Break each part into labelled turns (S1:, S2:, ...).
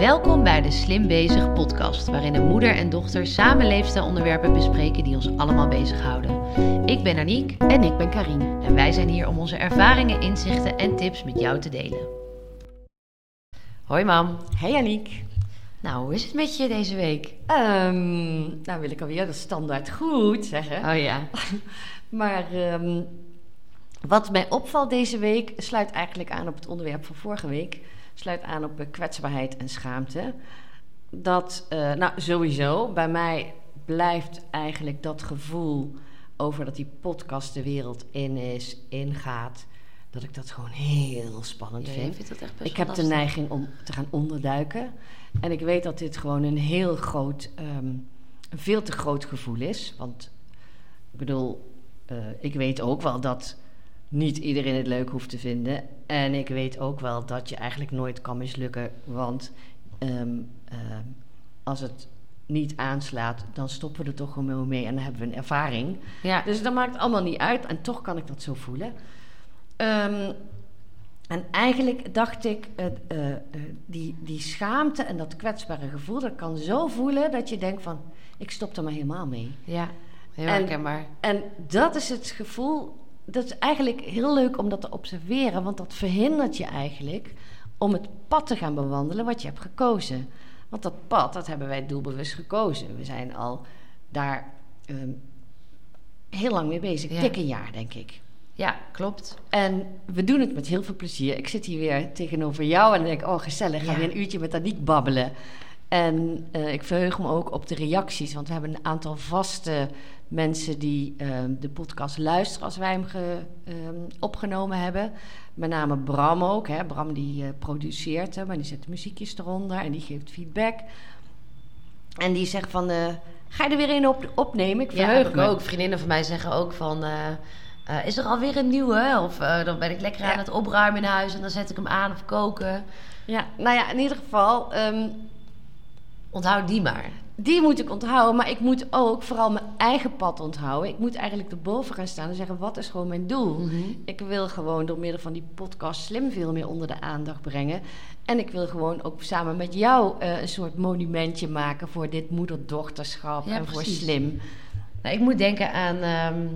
S1: Welkom bij de Slim Bezig podcast, waarin een moeder en dochter samen leefstijlonderwerpen bespreken die ons allemaal bezighouden. Ik ben Aniek
S2: En ik ben Karine.
S1: en wij zijn hier om onze ervaringen, inzichten en tips met jou te delen. Hoi mam.
S2: Hey Aniek.
S1: Nou, hoe is het met je deze week?
S2: Ehm, nou wil ik alweer de standaard goed zeggen.
S1: Oh ja.
S2: Maar ehm, wat mij opvalt deze week sluit eigenlijk aan op het onderwerp van vorige week. Sluit aan op eh, kwetsbaarheid en schaamte. Dat, eh, nou sowieso, bij mij blijft eigenlijk dat gevoel over dat die podcast de wereld in is, ingaat. Dat ik dat gewoon heel spannend
S1: Ja,
S2: vind.
S1: dat echt
S2: Ik heb de neiging om te gaan onderduiken. En ik weet dat dit gewoon een heel groot, ehm, een veel te groot gevoel is. Want ik bedoel, eh, ik weet ook wel dat niet iedereen het leuk hoeft te vinden. En ik weet ook wel dat je eigenlijk nooit kan mislukken. Want ehm, ehm, als het niet aanslaat, dan stoppen we er toch gewoon mee en dan hebben we een ervaring.
S1: Ja.
S2: Dus dat maakt allemaal niet uit en toch kan ik dat zo voelen. Ehm, en eigenlijk dacht ik, eh, eh, eh, die, die schaamte en dat kwetsbare gevoel, dat kan zo voelen dat je denkt van, ik stop er maar helemaal mee.
S1: Ja, heel
S2: En-
S1: herkenbaar.
S2: En dat is het gevoel, dat is eigenlijk heel leuk om dat te observeren, want dat verhindert je eigenlijk om het pad te gaan bewandelen wat je hebt gekozen. Want dat pad, dat hebben wij doelbewust gekozen. We zijn al daar ehm, heel lang mee bezig,
S1: Ja.
S2: dik een jaar denk ik.
S1: Ja, klopt.
S2: En we doen het met heel veel plezier. Ik zit hier weer tegenover jou en dan denk ik, oh gezellig, ga
S1: Ja.
S2: weer een uurtje met Aniek babbelen. En eh, ik verheug me ook op de reacties, want we hebben een aantal vaste mensen die ehm, de podcast luisteren als wij hem ge- ehm, opgenomen hebben. Met name Bram ook. Hè. Bram die eh, produceert hem en die zet de muziekjes eronder en die geeft feedback. En die zegt van, eh, ga je er weer een op, opnemen? Ik verheug me.
S1: ook. Vriendinnen van mij zeggen ook van... eh, is er alweer een nieuwe? Of dan ben ik lekker aan het opruimen in huis... en dan zet ik hem aan of koken.
S2: Ja, nou ja, in ieder geval... ehm,
S1: Onthoud die maar.
S2: Die moet ik onthouden, maar ik moet ook vooral mijn eigen pad onthouden. Ik moet eigenlijk erboven gaan staan en zeggen: wat is gewoon mijn doel?
S1: Mhm.
S2: Ik wil gewoon door middel van die podcast slim veel meer onder de aandacht brengen. En ik wil gewoon ook samen met jou eh, een soort monumentje maken voor dit moeder-dochterschap
S1: Ja,
S2: en voor slim.
S1: Nou, ik moet denken aan... ehm,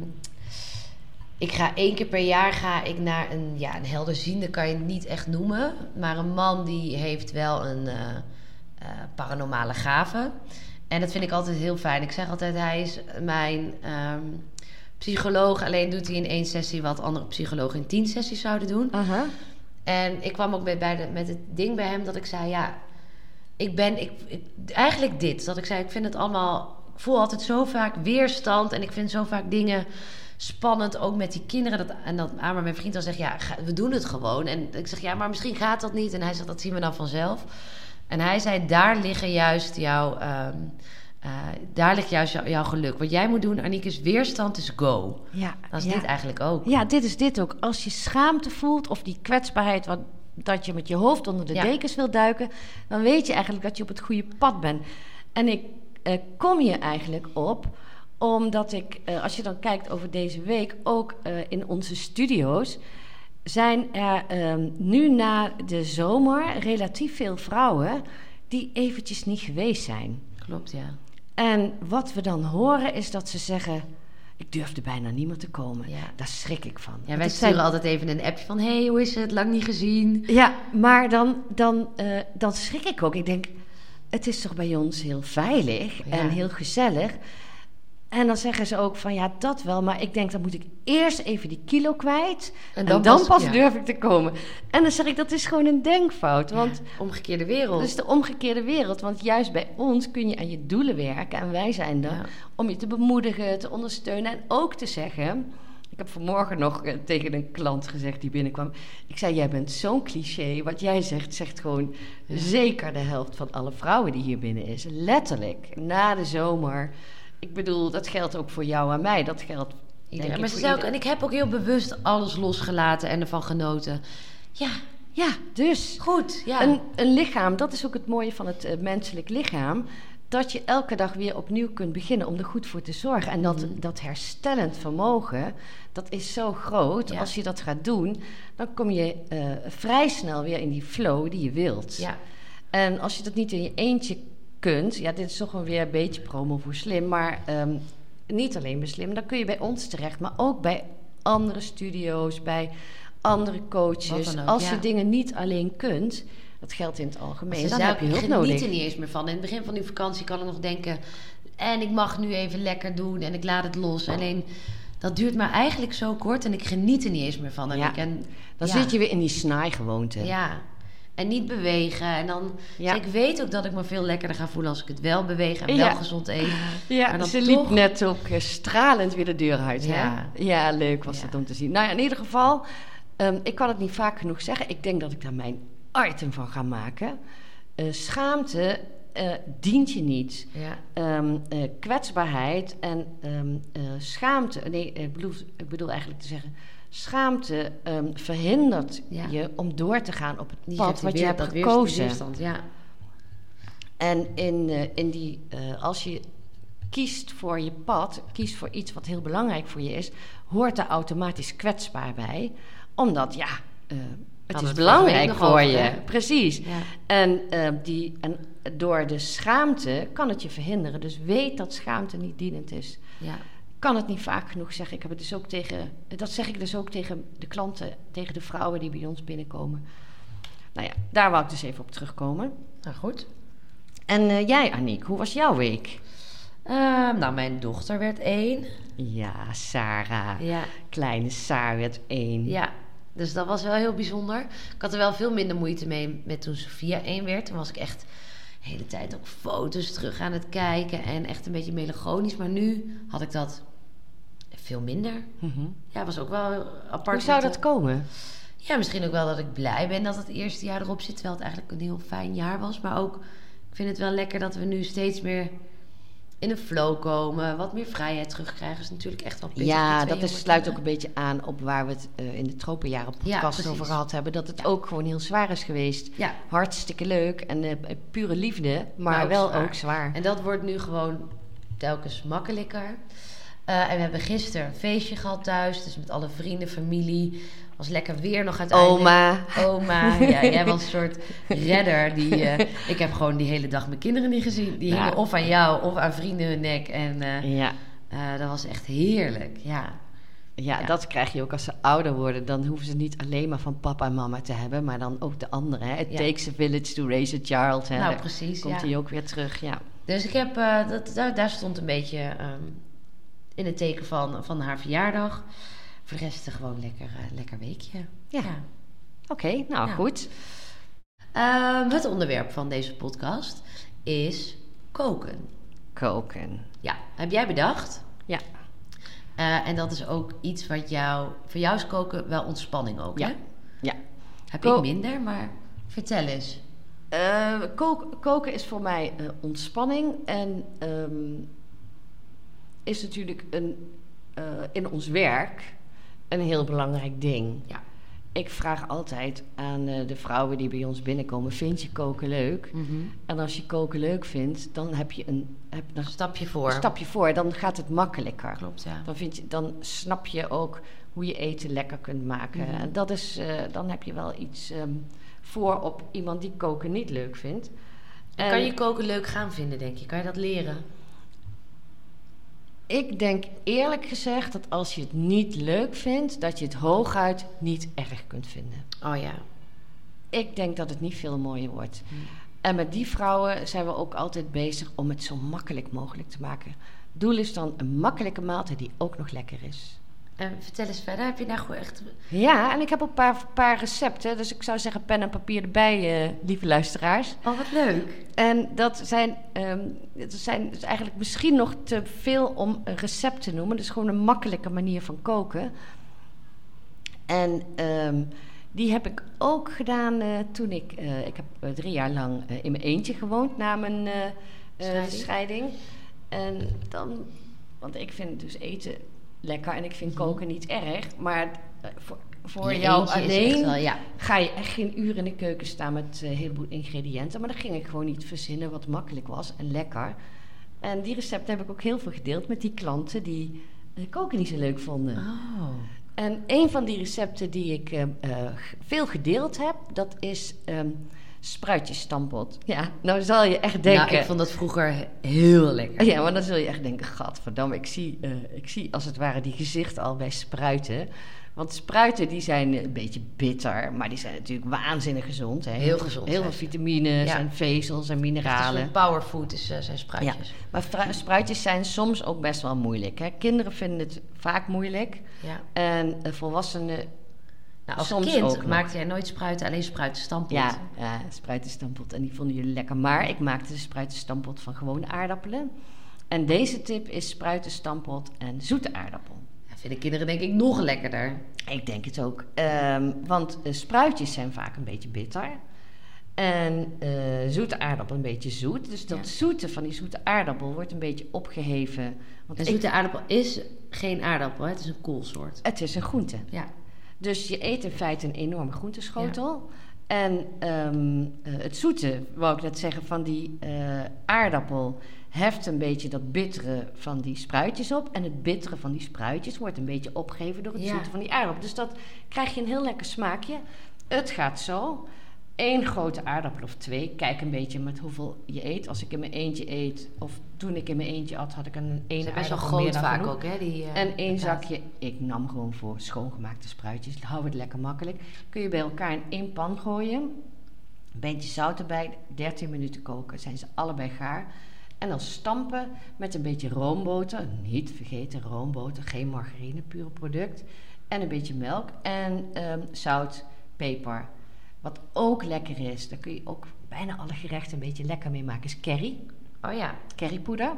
S1: ik ga één keer per jaar ga ik naar een, ja, een helderziende, kan je het niet echt noemen. Maar een man die heeft wel een eh, eh, paranormale gave. En dat vind ik altijd heel fijn. Ik zeg altijd, hij is mijn ehm, psycholoog. Alleen doet hij in één sessie wat andere psychologen in tien sessies zouden doen. En ik kwam ook bij, bij de, met het ding bij hem dat ik zei: Ja, ik ben ik, ik- eigenlijk dit. Dat ik zei: Ik vind het allemaal. Ik voel altijd zo vaak weerstand. En ik vind zo vaak dingen spannend. Ook met die kinderen. Dat, en dat aan maar mijn vriend dan zegt: Ja, ga- we doen het gewoon. En ik zeg: Ja, maar misschien gaat dat niet. En hij zegt: Dat zien we dan vanzelf. En hij zei: Daar liggen juist jouw. ehm, eh, daar ligt juist jou- jouw geluk. Wat jij moet doen, Aniek, is weerstand is go.
S2: Ja,
S1: Dat is
S2: ja.
S1: dit eigenlijk ook.
S2: Ja, dit is dit ook. Als je schaamte voelt of die kwetsbaarheid, wat, dat je met je hoofd onder de
S1: Ja.
S2: dekens wil duiken, dan weet je eigenlijk dat je op het goede pad bent. En ik eh, kom je eigenlijk op omdat ik, eh, als je dan kijkt over deze week, ook in onze studio's, zijn er ehm, nu na de zomer relatief veel vrouwen die eventjes niet geweest zijn.
S1: Klopt, ja.
S2: En wat we dan horen is dat ze zeggen: Ik durfde bijna niet meer te komen.
S1: Ja.
S2: Daar schrik ik van.
S1: Ja, wij
S2: zijn-
S1: sturen altijd even een appje van... hey, hoe is het? Lang niet gezien.
S2: Ja, maar dan, dan, eh, dan schrik ik ook. Ik denk: Het is toch bij ons heel veilig
S1: Ja.
S2: en heel gezellig. En dan zeggen ze ook van ja, dat wel. Maar ik denk, dan moet ik eerst even die kilo kwijt. En dan, pas,
S1: ja.
S2: durf ik te komen. En dan zeg ik, dat is gewoon een denkfout. Want
S1: Omgekeerde wereld.
S2: dat is de omgekeerde wereld. Want juist bij ons kun je aan je doelen werken. En wij zijn er
S1: Ja.
S2: om je te bemoedigen, te ondersteunen. En ook te zeggen... Ik heb vanmorgen nog eh, tegen een klant gezegd die binnenkwam. Ik zei, jij bent zo'n cliché. Wat jij zegt, zegt gewoon zeker de helft van alle vrouwen die hier binnen is. Letterlijk. Na de zomer. Ik bedoel, dat geldt ook voor jou en mij. Dat geldt
S1: Iedereen. Maar ze zei ook, en ik heb ook heel bewust alles losgelaten en ervan genoten. Ja,
S2: Ja, dus...
S1: goed. Ja.
S2: Een, een lichaam, dat is ook het mooie van het eh, menselijk lichaam. Dat je elke dag weer opnieuw kunt beginnen om er goed voor te zorgen. En dat,
S1: Mhm.
S2: dat herstellend vermogen, dat is zo groot.
S1: Ja.
S2: Als je dat gaat doen, dan kom je eh, vrij snel weer in die flow die je wilt.
S1: ja.
S2: En als je dat niet in je eentje kunt, ja, dit is toch wel weer een beetje promo voor slim, maar ehm, niet alleen bij slim, dan kun je bij ons terecht, maar ook bij andere studio's, bij andere coaches.
S1: Ook,
S2: als
S1: ja.
S2: je dingen niet alleen kunt, dat geldt in het algemeen,
S1: Ze
S2: dan heb je hulp
S1: ik geniet
S2: nodig.
S1: er niet eens meer van. In het begin van die vakantie kan ik nog denken... en ik mag nu even lekker doen en ik laat het los. Alleen, dat duurt maar eigenlijk zo kort en ik geniet er niet eens meer van. En
S2: Ja.
S1: ik, en,
S2: Dan
S1: ja.
S2: zit je weer in die snaaigewoonte.
S1: Ja, en niet bewegen. En dan,
S2: Ja.
S1: dus ik weet ook dat ik me veel lekkerder ga voelen als ik het wel beweeg en
S2: Ja.
S1: wel gezond eet.
S2: Ja,
S1: Maar dan
S2: ze
S1: toch-
S2: liep net ook eh, stralend weer de deur uit.
S1: Ja.
S2: Ja leuk was het om te zien. Nou ja, in ieder geval, ehm, ik kan het niet vaak genoeg zeggen. Ik denk dat ik daar mijn item van ga maken. Eh, schaamte eh, dient je niet.
S1: Ja.
S2: Ehm, eh, kwetsbaarheid en ehm, eh, schaamte. Nee, ik bedoel, ik bedoel eigenlijk te zeggen. Schaamte ehm, verhindert
S1: Ja.
S2: je om door te gaan op het
S1: Die
S2: pad wat je hebt
S1: dat
S2: gekozen.
S1: weerstand, ja.
S2: En in, eh, in die, eh, als je kiest voor je pad, kiest voor iets wat heel belangrijk voor je is, hoort daar automatisch kwetsbaar bij. Omdat, ja, eh, het is
S1: het
S2: belangrijk voor
S1: over,
S2: je.
S1: hè?
S2: Precies.
S1: Ja.
S2: En, die, en door de schaamte kan het je verhinderen. Dus weet dat schaamte niet dienend is.
S1: ja.
S2: Ik kan het niet vaak genoeg zeggen. Ik heb het dus ook tegen, dat zeg ik dus ook tegen de klanten, tegen de vrouwen die bij ons binnenkomen. Nou ja, daar wou ik dus even op terugkomen.
S1: Nou goed.
S2: En eh, jij, Aniek, hoe was jouw week?
S1: Ehm, nou, mijn dochter werd één.
S2: Ja, Sarah.
S1: Ja.
S2: Kleine Saar werd één.
S1: Ja, dus dat was wel heel bijzonder. Ik had er wel veel minder moeite mee met toen Sophia één werd. Toen was ik echt de hele tijd ook foto's terug aan het kijken en echt een beetje melancholisch. Maar nu had ik dat veel minder.
S2: Mhm.
S1: Ja, was ook wel apart.
S2: Hoe zou dat
S1: de-
S2: komen?
S1: Ja, misschien ook wel dat ik blij ben dat het eerste jaar erop zit. Terwijl het eigenlijk een heel fijn jaar was. Maar ook, ik vind het wel lekker dat we nu steeds meer in een flow komen. Wat meer vrijheid terugkrijgen. is natuurlijk echt wel pittig.
S2: Ja, dat is, sluit ook een beetje aan op waar we het eh, in de tropenjaren
S1: Ja,
S2: podcast over gehad hebben. Dat het
S1: Ja.
S2: ook gewoon heel zwaar is geweest.
S1: Ja,
S2: Hartstikke leuk en eh, pure liefde, maar,
S1: ook
S2: wel
S1: zwaar.
S2: ook zwaar.
S1: En dat wordt nu gewoon telkens makkelijker. Eh, en we hebben gisteren een feestje gehad thuis. Dus met alle vrienden, familie. Was lekker weer nog uiteindelijk.
S2: Oma.
S1: Oma. Ja, jij was een soort redder. Die, eh, ik heb gewoon die hele dag mijn kinderen niet gezien. Die
S2: Ja.
S1: hingen of aan jou of aan vrienden hun nek. En eh,
S2: Ja.
S1: dat was echt heerlijk. Ja.
S2: Ja,
S1: Ja.
S2: dat krijg je ook als ze ouder worden. Dan hoeven ze niet alleen maar van papa en mama te hebben, maar dan ook de anderen. hè. It
S1: Ja.
S2: takes a village to raise a child. Hè.
S1: Nou,
S2: Daar
S1: precies.
S2: komt hij ook weer terug. Ja.
S1: Dus ik heb, dat, daar, daar stond een beetje ehm, in het teken van, van haar verjaardag. Voor de rest gewoon lekker, eh, lekker weekje.
S2: Ja. Oké, nou
S1: Ja.
S2: goed.
S1: Ehm, het onderwerp van deze podcast is koken.
S2: Koken.
S1: Ja, heb jij bedacht?
S2: Ja.
S1: Eh, en dat is ook iets wat jou... Voor jou is koken wel ontspanning ook,
S2: Ja.
S1: hè?
S2: Ja.
S1: Heb
S2: Ko-
S1: ik minder, maar vertel eens.
S2: Eh, koken is voor mij ontspanning en ehm, is natuurlijk een, eh, in ons werk een heel belangrijk ding.
S1: Ja.
S2: Ik vraag altijd aan eh, de vrouwen die bij ons binnenkomen: vind je koken leuk? En als je koken leuk vindt, dan heb je een, heb,
S1: Een stapje voor.
S2: een stapje voor. Dan gaat het makkelijker.
S1: Klopt, ja.
S2: Dan, vind je, dan snap je ook hoe je eten lekker kunt maken.
S1: Mhm.
S2: En dat is, eh, dan heb je wel iets ehm, voor op iemand die koken niet leuk vindt.
S1: En kan je koken leuk gaan vinden, denk je? Kan je dat leren?
S2: Ik denk eerlijk gezegd dat als je het niet leuk vindt, dat je het hooguit niet erg kunt vinden.
S1: Oh ja.
S2: Ik denk dat het niet veel mooier wordt.
S1: Hm.
S2: En met die vrouwen zijn we ook altijd bezig om het zo makkelijk mogelijk te maken. Doel is dan een makkelijke maaltijd die ook nog lekker is.
S1: En vertel eens verder, heb je daar gewoon echt...
S2: Ja, en ik heb ook een paar, paar recepten. Dus ik zou zeggen pen en papier erbij, eh, lieve luisteraars.
S1: Oh, wat leuk.
S2: En dat zijn, ehm dat zijn dus eigenlijk misschien nog te veel om een recept te noemen. Dus gewoon een makkelijke manier van koken. En ehm, die heb ik ook gedaan eh, toen ik... eh, ik heb eh, drie jaar lang eh, in mijn eentje gewoond na mijn eh, eh,
S1: Scheiding.
S2: scheiding. En dan... Want ik vind dus eten lekker en ik vind koken niet erg. Maar eh, voor, jou alleen
S1: wel, ja.
S2: ga je echt geen uur in de keuken staan met eh, een heleboel ingrediënten. Maar dan ging ik gewoon niet verzinnen wat makkelijk was en lekker. En die recepten heb ik ook heel veel gedeeld met die klanten die eh, koken niet zo leuk vonden.
S1: Oh.
S2: En een van die recepten die ik veel gedeeld heb, dat is ehm, spruitjesstampot. Ja, nou zal je echt denken...
S1: Nou, ik vond dat vroeger heel lekker.
S2: Ja, maar dan zul je echt denken, gadverdamme, ik zie, uh, ik zie als het ware die gezicht al bij spruiten. Want spruiten die zijn een beetje bitter, maar die zijn natuurlijk waanzinnig gezond. Hè?
S1: Heel gezond.
S2: Heel veel vitamines en vezels en mineralen.
S1: Echt powerfood is, uh, zijn spruitjes.
S2: Ja. Maar spruitjes zijn soms ook best wel moeilijk. Hè? Kinderen vinden het vaak moeilijk.
S1: Ja.
S2: En uh, volwassenen
S1: nou, als
S2: Soms
S1: kind maakte jij nooit spruiten, alleen spruitenstampot.
S2: Ja, ja spruitenstampot. En die vonden jullie lekker. Maar ik maakte de spruitenstampot van gewone aardappelen. En deze tip is spruitenstampot en zoete aardappel.
S1: Dat vinden kinderen denk ik nog lekkerder.
S2: Ik denk het ook. Um, want uh, spruitjes zijn vaak een beetje bitter. En uh, zoete aardappel een beetje zoet. Dus dat ja. zoete van die zoete aardappel wordt een beetje opgeheven.
S1: Want en zoete ik, aardappel is geen aardappel, hè? het is een koolsoort.
S2: Het is een groente.
S1: Ja.
S2: Dus je eet in feite een enorme groenteschotel. Ja. En um, uh, het zoete, wou ik net zeggen, van die uh, aardappel heft een beetje dat bittere van die spruitjes op. En het bittere van die spruitjes wordt een beetje opgegeven door het
S1: Ja.
S2: zoete van die aardappel. Dus dat krijg je een heel lekker smaakje. Het gaat zo. Eén grote aardappel of twee. Kijk een beetje met hoeveel je eet. Als ik in mijn eentje eet, of toen ik in mijn eentje at, had ik een één
S1: zijn best wel
S2: aardappel meer
S1: groot
S2: dan
S1: vaak
S2: genoeg.
S1: ook, hè? Die, uh,
S2: En één zakje, ik nam gewoon voor schoongemaakte spruitjes. Hou het lekker makkelijk. Kun je bij elkaar in één pan gooien. Een beetje zout erbij, 13 minuten koken. Zijn ze allebei gaar. En dan stampen met een beetje roomboter. Niet vergeten, roomboter, geen margarine, pure product. En een beetje melk. En ehm, zout, peper. Wat ook lekker is, daar kun je ook bijna alle gerechten een beetje lekker mee maken, is curry.
S1: Oh ja,
S2: Currypoeder.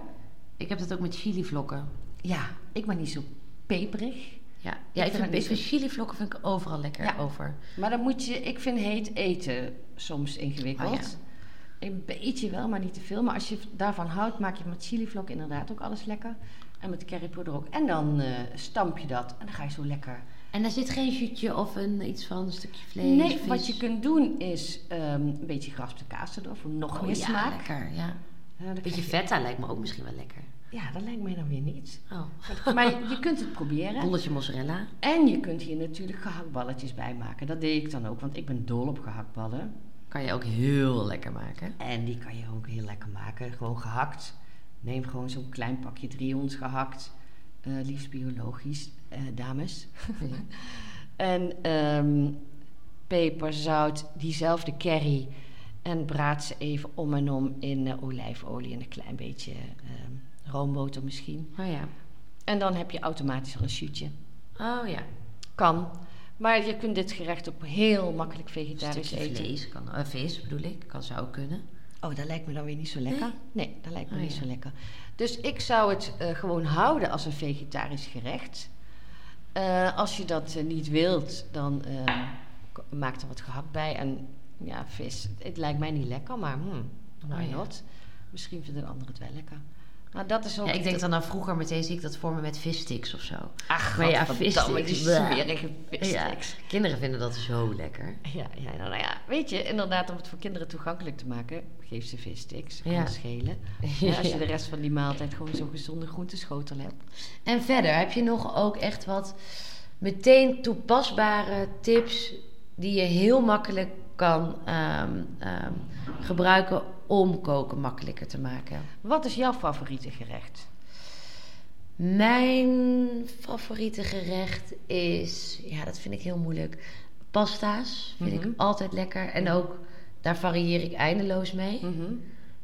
S1: ik heb dat ook met chilivlokken.
S2: Ja, ik ben niet zo peperig.
S1: Ja, ja ik,
S2: het
S1: vind, ik vind chilivlokken vind ik overal lekker
S2: Ja.
S1: over.
S2: Maar dan moet je, ik vind heet eten soms ingewikkeld.
S1: Oh ja.
S2: Een beetje wel, maar niet te veel. Maar als je daarvan houdt, maak je met chilivlok inderdaad ook alles lekker. En met currypoeder ook. En dan eh, stamp je dat en dan ga je zo lekker.
S1: En daar zit geen jutje of een, iets van een stukje vlees.
S2: nee,
S1: vis.
S2: wat je kunt doen is ehm, een beetje geraspte kaas erdoor voor nog
S1: Oh,
S2: meer
S1: ja,
S2: smaak.
S1: lekker, ja. Een beetje feta lijkt me ook misschien wel lekker.
S2: Ja, dat lijkt mij dan weer niet.
S1: Oh.
S2: Maar je kunt het proberen.
S1: Bolletje mozzarella.
S2: En je kunt hier natuurlijk gehaktballetjes bij maken. Dat deed ik dan ook, want ik ben dol op gehaktballen.
S1: Kan je ook heel lekker maken.
S2: En die kan je ook heel lekker maken. Gewoon gehakt. Neem gewoon zo'n klein pakje 3 ons gehakt. Eh, liefst biologisch, eh, dames. en ehm, peper, zout, diezelfde curry. En braad ze even om en om in eh, olijfolie en een klein beetje ehm, roomboter misschien.
S1: Oh ja.
S2: En dan heb je automatisch een shootje.
S1: Oh ja.
S2: Kan. Maar je kunt dit gerecht ook heel makkelijk vegetarisch
S1: stukje
S2: eten.
S1: vlees kan, eh, vis bedoel ik, kan zou ook kunnen.
S2: Oh, dat lijkt me dan weer niet zo lekker. Nee, dat lijkt me
S1: Oh,
S2: niet
S1: ja.
S2: zo lekker. Dus ik zou het eh, gewoon houden als een vegetarisch gerecht. Eh, als je dat eh, niet wilt, dan maak er wat gehakt bij. En ja, vis. Het lijkt mij niet lekker, maar hmm, why
S1: Oh, ja.
S2: not? Misschien vinden de anderen het wel lekker. Maar dat is ook...
S1: Ja, ik denk dan aan vroeger meteen zie ik dat voor me met vissticks of zo.
S2: Ach,
S1: maar ja, vissticks,
S2: die smerige
S1: Ja,
S2: vissticks.
S1: kinderen vinden dat zo lekker.
S2: Ja, ja, nou, nou ja, weet je, inderdaad, om het voor kinderen toegankelijk te maken, geef ze vissticks. Kan
S1: Ja.
S2: schelen. Ja, als je de rest van die maaltijd gewoon zo'n gezonde groenteschotel hebt.
S1: En verder, heb je nog ook echt wat meteen toepasbare tips die je heel makkelijk kan ehm, ehm, gebruiken om koken makkelijker te maken?
S2: Wat is jouw favoriete gerecht?
S1: Mijn favoriete gerecht is, ja, dat vind ik heel moeilijk. Pasta's vind
S2: Mhm.
S1: ik altijd lekker. En ook, daar varieer ik eindeloos mee.
S2: Mhm.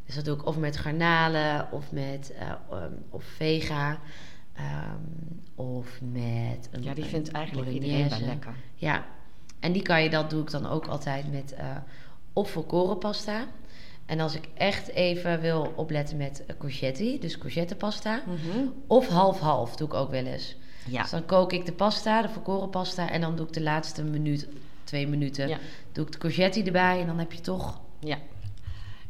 S1: Dus dat doe ik of met garnalen, of met eh, um, of vega, ehm, of met een
S2: Ja, die vindt eigenlijk iedereen wel lekker.
S1: Ja, en die kan je, dat doe ik dan ook altijd met eh of volkoren pasta. En als ik echt even wil opletten met eh, courgette, dus courgettepasta.
S2: Mhm.
S1: Of half-half doe ik ook wel eens.
S2: Ja.
S1: Dus dan kook ik de pasta, de volkoren pasta. En dan doe ik de laatste minuut, twee minuten,
S2: Ja.
S1: doe ik de courgette erbij. En dan heb je toch...
S2: Ja.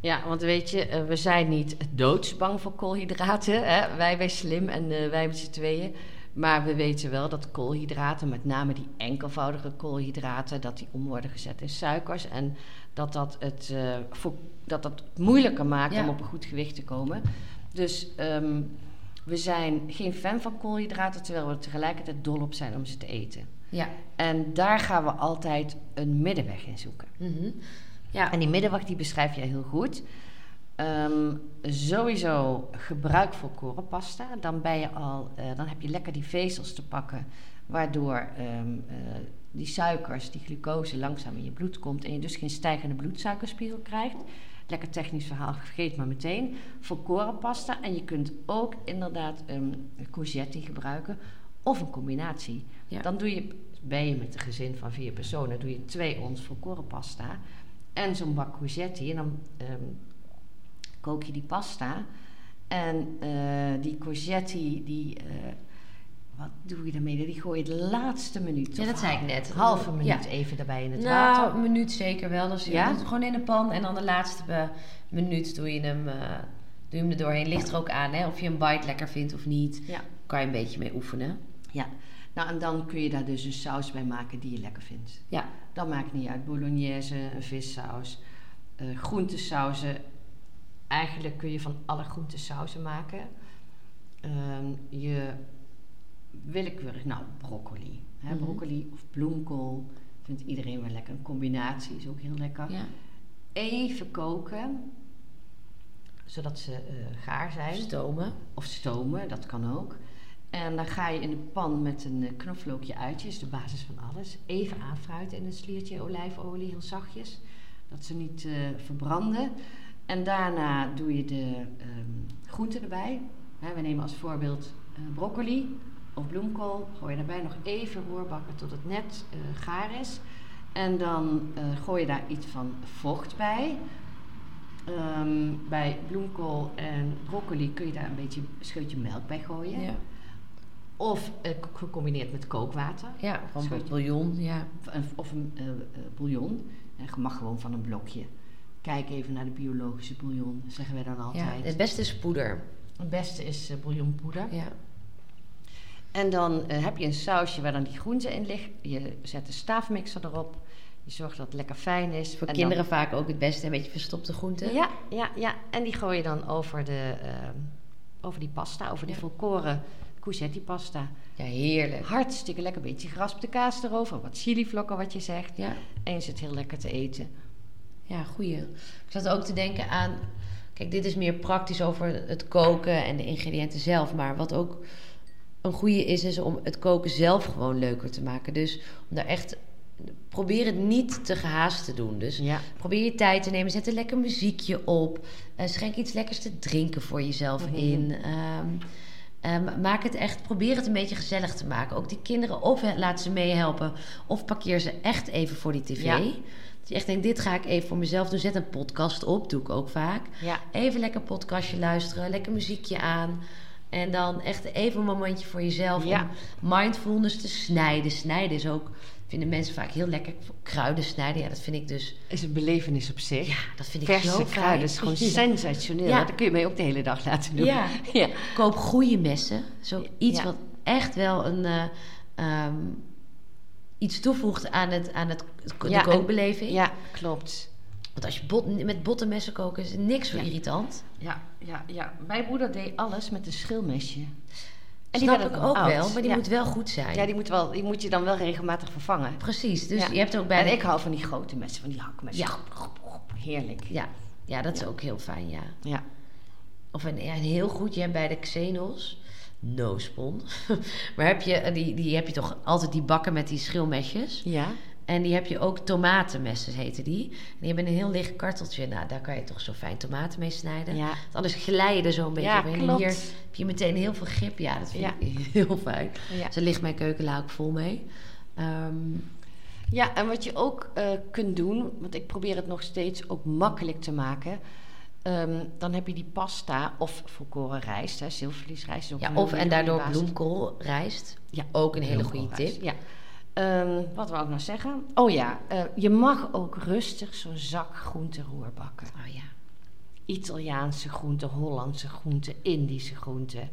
S2: Ja, want weet je, eh, we zijn niet doodsbang voor koolhydraten. Hè? Wij bij Slim en wij met z'n tweeën. Maar we weten wel dat koolhydraten, met name die enkelvoudige koolhydraten, dat die om worden gezet in suikers. En dat dat het, eh, voor, dat dat het moeilijker maakt
S1: Ja.
S2: om op een goed gewicht te komen. Dus ehm, we zijn geen fan van koolhydraten, terwijl we er tegelijkertijd dol op zijn om ze te eten.
S1: Ja.
S2: En daar gaan we altijd een middenweg in zoeken.
S1: Mhm. Ja.
S2: En die middenwacht die beschrijf jij heel goed. Ehm, sowieso gebruik volkoren pasta. Dan, ben je al, eh, dan heb je lekker die vezels te pakken, waardoor ehm, eh, die suikers, die glucose langzaam in je bloed komt en je dus geen stijgende bloedsuikerspiegel krijgt. Lekker technisch verhaal, vergeet maar meteen. Volkoren pasta en je kunt ook inderdaad um, courgette gebruiken of een combinatie.
S1: Ja.
S2: Dan doe je, ben je met een gezin van vier personen, doe je twee ons volkoren pasta en zo'n bak courgette en dan kook je die pasta. En uh, die courgette, die, uh, wat doe je daarmee? Die gooi je de laatste minuut.
S1: Ja, dat zei ik net.
S2: Halve minuut
S1: ja.
S2: even erbij in het
S1: nou,
S2: water.
S1: Nou, een minuut zeker wel. Dus je
S2: Ja?
S1: doet het gewoon in de pan en dan de laatste minuut doe je hem, uh, doe je hem er doorheen. Ligt er ook aan hè, of je een bite lekker vindt of niet.
S2: Ja.
S1: Kan je een beetje mee oefenen.
S2: Ja. Nou, en dan kun je daar dus een saus bij maken die je lekker vindt.
S1: Ja.
S2: Dat maakt niet uit. Bolognese, een vissaus, uh, groentesauzen. Eigenlijk kun je van alle groentesauzen maken. Um, je willekeurig, nou, broccoli. Hè,
S1: Mhm.
S2: Broccoli of bloemkool vindt iedereen wel lekker. Een combinatie is ook heel lekker.
S1: ja.
S2: Even koken, zodat ze uh, gaar zijn.
S1: Stomen.
S2: Of stomen, dat kan ook. En dan ga je in de pan met een uh, knoflookje uitjes, de basis van alles. Even aanfruiten in een sliertje olijfolie, heel zachtjes. Dat ze niet uh, verbranden. En daarna doe je de um, groenten erbij. He, we nemen als voorbeeld uh, broccoli of bloemkool. Gooi je daarbij nog even roerbakken tot het net uh, gaar is. En dan uh, gooi je daar iets van vocht bij. Um, bij bloemkool en broccoli kun je daar een beetje een scheutje melk bij gooien.
S1: Ja.
S2: Of gecombineerd met kookwater.
S1: Ja, van
S2: Scheutje.
S1: bouillon. Ja.
S2: Of, of een bouillon. En je mag gewoon van een blokje. Kijk even naar de biologische bouillon, zeggen wij dan altijd.
S1: ja. Het beste is poeder.
S2: Het beste is uh, bouillonpoeder.
S1: Ja.
S2: En dan uh, heb je een sausje waar dan die groenten in ligt. Je zet de staafmixer erop. Je zorgt dat het lekker fijn is.
S1: Voor
S2: en
S1: kinderen vaak ook het beste, een beetje verstopte groenten.
S2: Ja, ja, ja. En die gooi je dan over, de, uh, over die pasta, over die
S1: Ja.
S2: volkoren courgette pasta.
S1: Ja, heerlijk.
S2: Hartstikke lekker. Beetje geraspte kaas erover. Wat chilivlokken, wat je zegt.
S1: Ja.
S2: En je zit heel lekker te eten.
S1: Ja, goeie. Ik zat ook te denken aan... Kijk, dit is meer praktisch over het koken en de ingrediënten zelf. Maar wat ook een goede is, is om het koken zelf gewoon leuker te maken. Dus om daar echt... Probeer het niet te gehaast te doen. Dus
S2: Ja.
S1: probeer je tijd te nemen. Zet een lekker muziekje op. eh, schenk iets lekkers te drinken voor jezelf
S2: Mhm.
S1: in. Ehm, ehm, maak het echt, probeer het een beetje gezellig te maken. Ook die kinderen, of laat ze meehelpen, of parkeer ze echt even voor die tv.
S2: Ja.
S1: Je echt denkt, dit ga ik even voor mezelf doen. Zet een podcast op, doe ik ook vaak.
S2: Ja.
S1: Even lekker een podcastje luisteren, lekker muziekje aan. En dan echt even een momentje voor jezelf
S2: Ja.
S1: om mindfulness te snijden. Snijden is ook, vinden mensen vaak heel lekker. Kruiden snijden, ja, dat vind ik dus...
S2: Is een belevenis op zich.
S1: Ja, dat vind ik
S2: Verse
S1: zo fijn.
S2: kruiden is gewoon sensationeel.
S1: Ja.
S2: Dat kun je mij ook de hele dag laten doen.
S1: Ja.
S2: ja.
S1: Koop goede messen. Zo iets wat echt wel een... eh, ehm, iets toevoegt aan, het, aan het, de
S2: Ja, en-
S1: kookbeleving.
S2: Ja, klopt.
S1: Want als je bot, met botte messen koken, is het niks zo
S2: Ja.
S1: irritant.
S2: Ja, ja, ja. Mijn moeder deed alles met een schilmesje. En
S1: Snap
S2: werd
S1: ik ook
S2: oud.
S1: wel, maar die
S2: ja.
S1: moet wel goed zijn.
S2: Ja, die moet, wel, die moet je dan wel regelmatig vervangen.
S1: Precies, dus je hebt ook bij...
S2: En ik hou van die grote messen, van die hakmessen.
S1: Ja.
S2: Heerlijk.
S1: Ja, ja dat is ook heel fijn, ja.
S2: Ja.
S1: Of een, ja, een heel goed, je hebt bij de Xenos... No spon. maar heb je, eh, die, die heb je toch altijd die bakken met die schilmesjes.
S2: Ja.
S1: En die heb je ook tomatenmessen, heten die. En die hebben een heel licht karteltje. Nou, daar kan je toch zo fijn tomaten mee snijden.
S2: Ja.
S1: Want Anders glijden er zo een beetje
S2: Ja, klopt.
S1: Hier heb je meteen heel veel grip. Ja, dat vind
S2: Ja.
S1: ik heel fijn.
S2: Ja.
S1: Ze ligt mijn keukenla ook vol mee. Ehm,
S2: Ja, en wat je ook eh, kunt doen, want ik probeer het nog steeds ook makkelijk te maken. Ehm, dan heb je die pasta of volkoren rijst, hè, zilvervliesrijst. ook
S1: ja, of en daardoor
S2: goede basis.
S1: bloemkool rijst.
S2: Ja,
S1: Ook een hele goede
S2: bloemkoolrijst,
S1: tip.
S2: Ja. Ehm, wat wou ik nou zeggen? Oh ja, eh, je mag ook rustig zo'n zak groente roer bakken.
S1: Oh ja.
S2: Italiaanse groenten, Hollandse groenten, Indische groenten.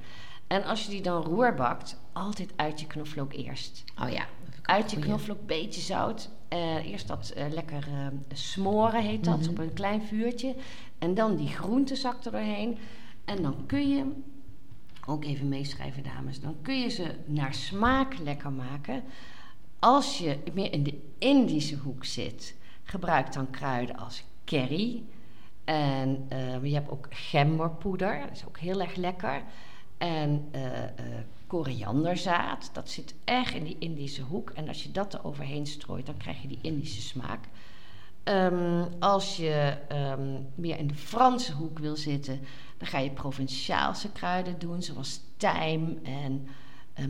S2: En als je die dan roerbakt, altijd uit je knoflook eerst.
S1: Oh ja.
S2: Uit je knoflook, beetje zout. Eh, eerst dat eh, lekker smoren heet dat,
S1: Mhm.
S2: op een klein vuurtje. En dan die groentezak er doorheen. En dan kun je, ook even meeschrijven dames, dan kun je ze naar smaak lekker maken. Als je meer in de Indische hoek zit, gebruik dan kruiden als curry. En eh, je hebt ook gemberpoeder, dat is ook heel erg lekker. En eh, eh, korianderzaad, dat zit echt in die Indische hoek. En als je dat er overheen strooit, dan krijg je die Indische smaak. Ehm, als je ehm, meer in de Franse hoek wil zitten, dan ga je Provinciaalse kruiden doen, zoals tijm en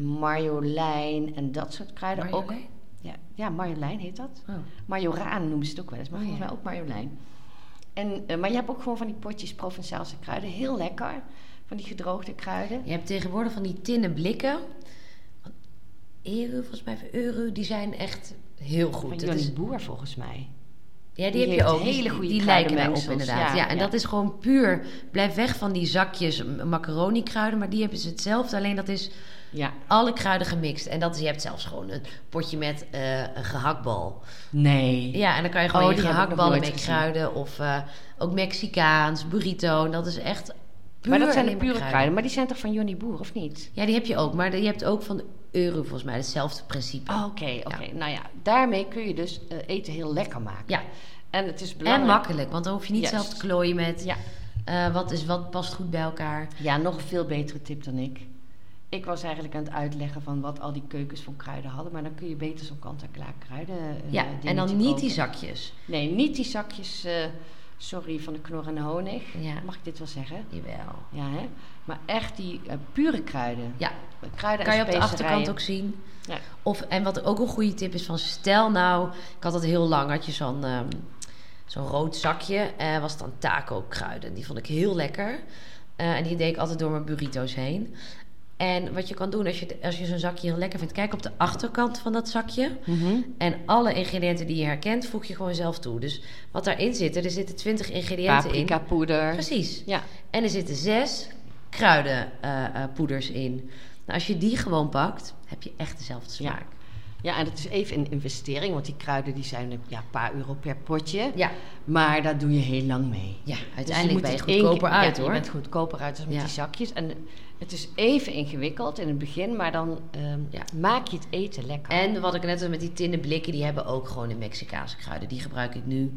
S2: marjolein en dat soort kruiden. Ook,
S1: Marjolein?
S2: ja, ja, marjolein heet dat.
S1: Oh.
S2: Majoraan noemen ze het ook wel eens, maar
S1: Oh,
S2: volgens mij ook marjolein. En, eh, maar je hebt ook gewoon van die potjes Provinciaalse kruiden, heel lekker. Van die gedroogde kruiden.
S1: Je hebt tegenwoordig van die tinnen blikken. Eru, volgens mij, Euro, die zijn echt heel goed.
S2: Van Johnny
S1: is-
S2: Boer volgens mij.
S1: Ja, die,
S2: Die
S1: heb je ook.
S2: hele
S1: Die-
S2: goede
S1: Die lijken daarop
S2: kruidenmengsels.
S1: inderdaad. Ja,
S2: Ja,
S1: en
S2: ja.
S1: dat is gewoon puur. Blijf weg van die zakjes macaroni kruiden. Maar die hebben ze hetzelfde. Alleen dat is
S2: Ja.
S1: alle kruiden gemixt. En dat is, je hebt zelfs gewoon een potje met eh, een gehaktbal.
S2: Nee.
S1: Ja, en dan kan je gewoon
S2: Oh,
S1: je gehaktballen mee
S2: nooit gezien.
S1: kruiden. Of eh, ook Mexicaans, burrito. En dat is echt puur
S2: maar dat zijn de pure kruiden. Maar die zijn toch van Johnny Boer, of niet?
S1: Ja, die heb je ook. Maar je hebt ook van euro volgens mij. Hetzelfde principe.
S2: Oh, Oké, oké. Nou ja, daarmee kun je dus eh, eten heel lekker maken.
S1: Ja,
S2: En het is
S1: en
S2: belangrijk.
S1: makkelijk. Want dan hoef je niet zelf te klooien met...
S2: Ja.
S1: eh, wat, is, wat past goed bij elkaar.
S2: ja, nog een veel betere tip dan ik. Ik was eigenlijk aan het uitleggen van wat al die keukens voor kruiden hadden. Maar dan kun je beter zo'n kant-en-klaar kruiden eh,
S1: Ja, en dan niet
S2: kopen.
S1: die zakjes.
S2: Nee, niet die zakjes, sorry, van de knor en honig.
S1: Ja,
S2: Mag ik dit wel zeggen?
S1: jawel.
S2: Ja, hè? Maar echt die eh, pure kruiden.
S1: Ja,
S2: Kruiden
S1: kan je op de achterkant ook zien.
S2: Ja.
S1: Of, en wat ook een goede tip is van stel nou... Ik had dat heel lang, had je zo'n ehm, zo'n rood zakje. eh was dan taco kruiden. Die vond ik heel lekker. Eh, en die deed ik altijd door mijn burrito's heen. En wat je kan doen als je, als je zo'n zakje heel lekker vindt... Kijk op de achterkant van dat zakje.
S2: Mhm.
S1: En alle ingrediënten die je herkent, voeg je gewoon zelf toe. Dus wat daarin zit, er zitten 20 ingrediënten in.
S2: Paprika poeder.
S1: Precies.
S2: Ja.
S1: En er zitten zes kruidenpoeders in. Nou, als je die gewoon pakt, heb je echt dezelfde smaak.
S2: ja, en het is even een investering, want die kruiden die zijn een ja, paar euro per potje.
S1: Ja,
S2: Maar daar doe je heel lang mee.
S1: ja
S2: Dus
S1: uiteindelijk
S2: moet
S1: ben je goedkoper uit
S2: ja,
S1: hoor.
S2: Je bent goedkoper uit als met
S1: Ja.
S2: die zakjes. En het is even ingewikkeld in het begin, maar dan ehm,
S1: Ja.
S2: maak je het eten lekker.
S1: En wat ik net zei met die tinnen blikken, die hebben ook gewoon de Mexicaanse kruiden. Die gebruik ik nu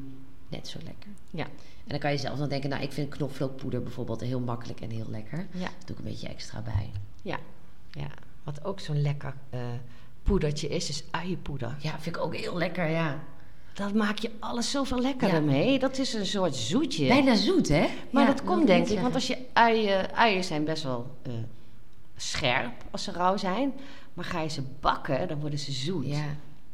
S1: net zo lekker.
S2: Ja.
S1: En dan kan je zelf dan denken, nou ik vind knoflookpoeder bijvoorbeeld heel makkelijk en heel lekker.
S2: Ja.
S1: Doe ik een beetje extra bij.
S2: Ja. ja. Wat ook zo'n lekker eh, poedertje is, is uienpoeder.
S1: Ja, vind ik ook heel lekker, ja.
S2: Dat maak je alles zoveel lekkerder
S1: Ja.
S2: mee. Dat is een soort zoetje.
S1: Bijna zoet, hè?
S2: Maar
S1: Ja,
S2: dat komt denk ik, want als je uien, uien zijn best wel eh, scherp als ze rauw zijn. Maar ga je ze bakken, dan worden ze zoet.
S1: Ja,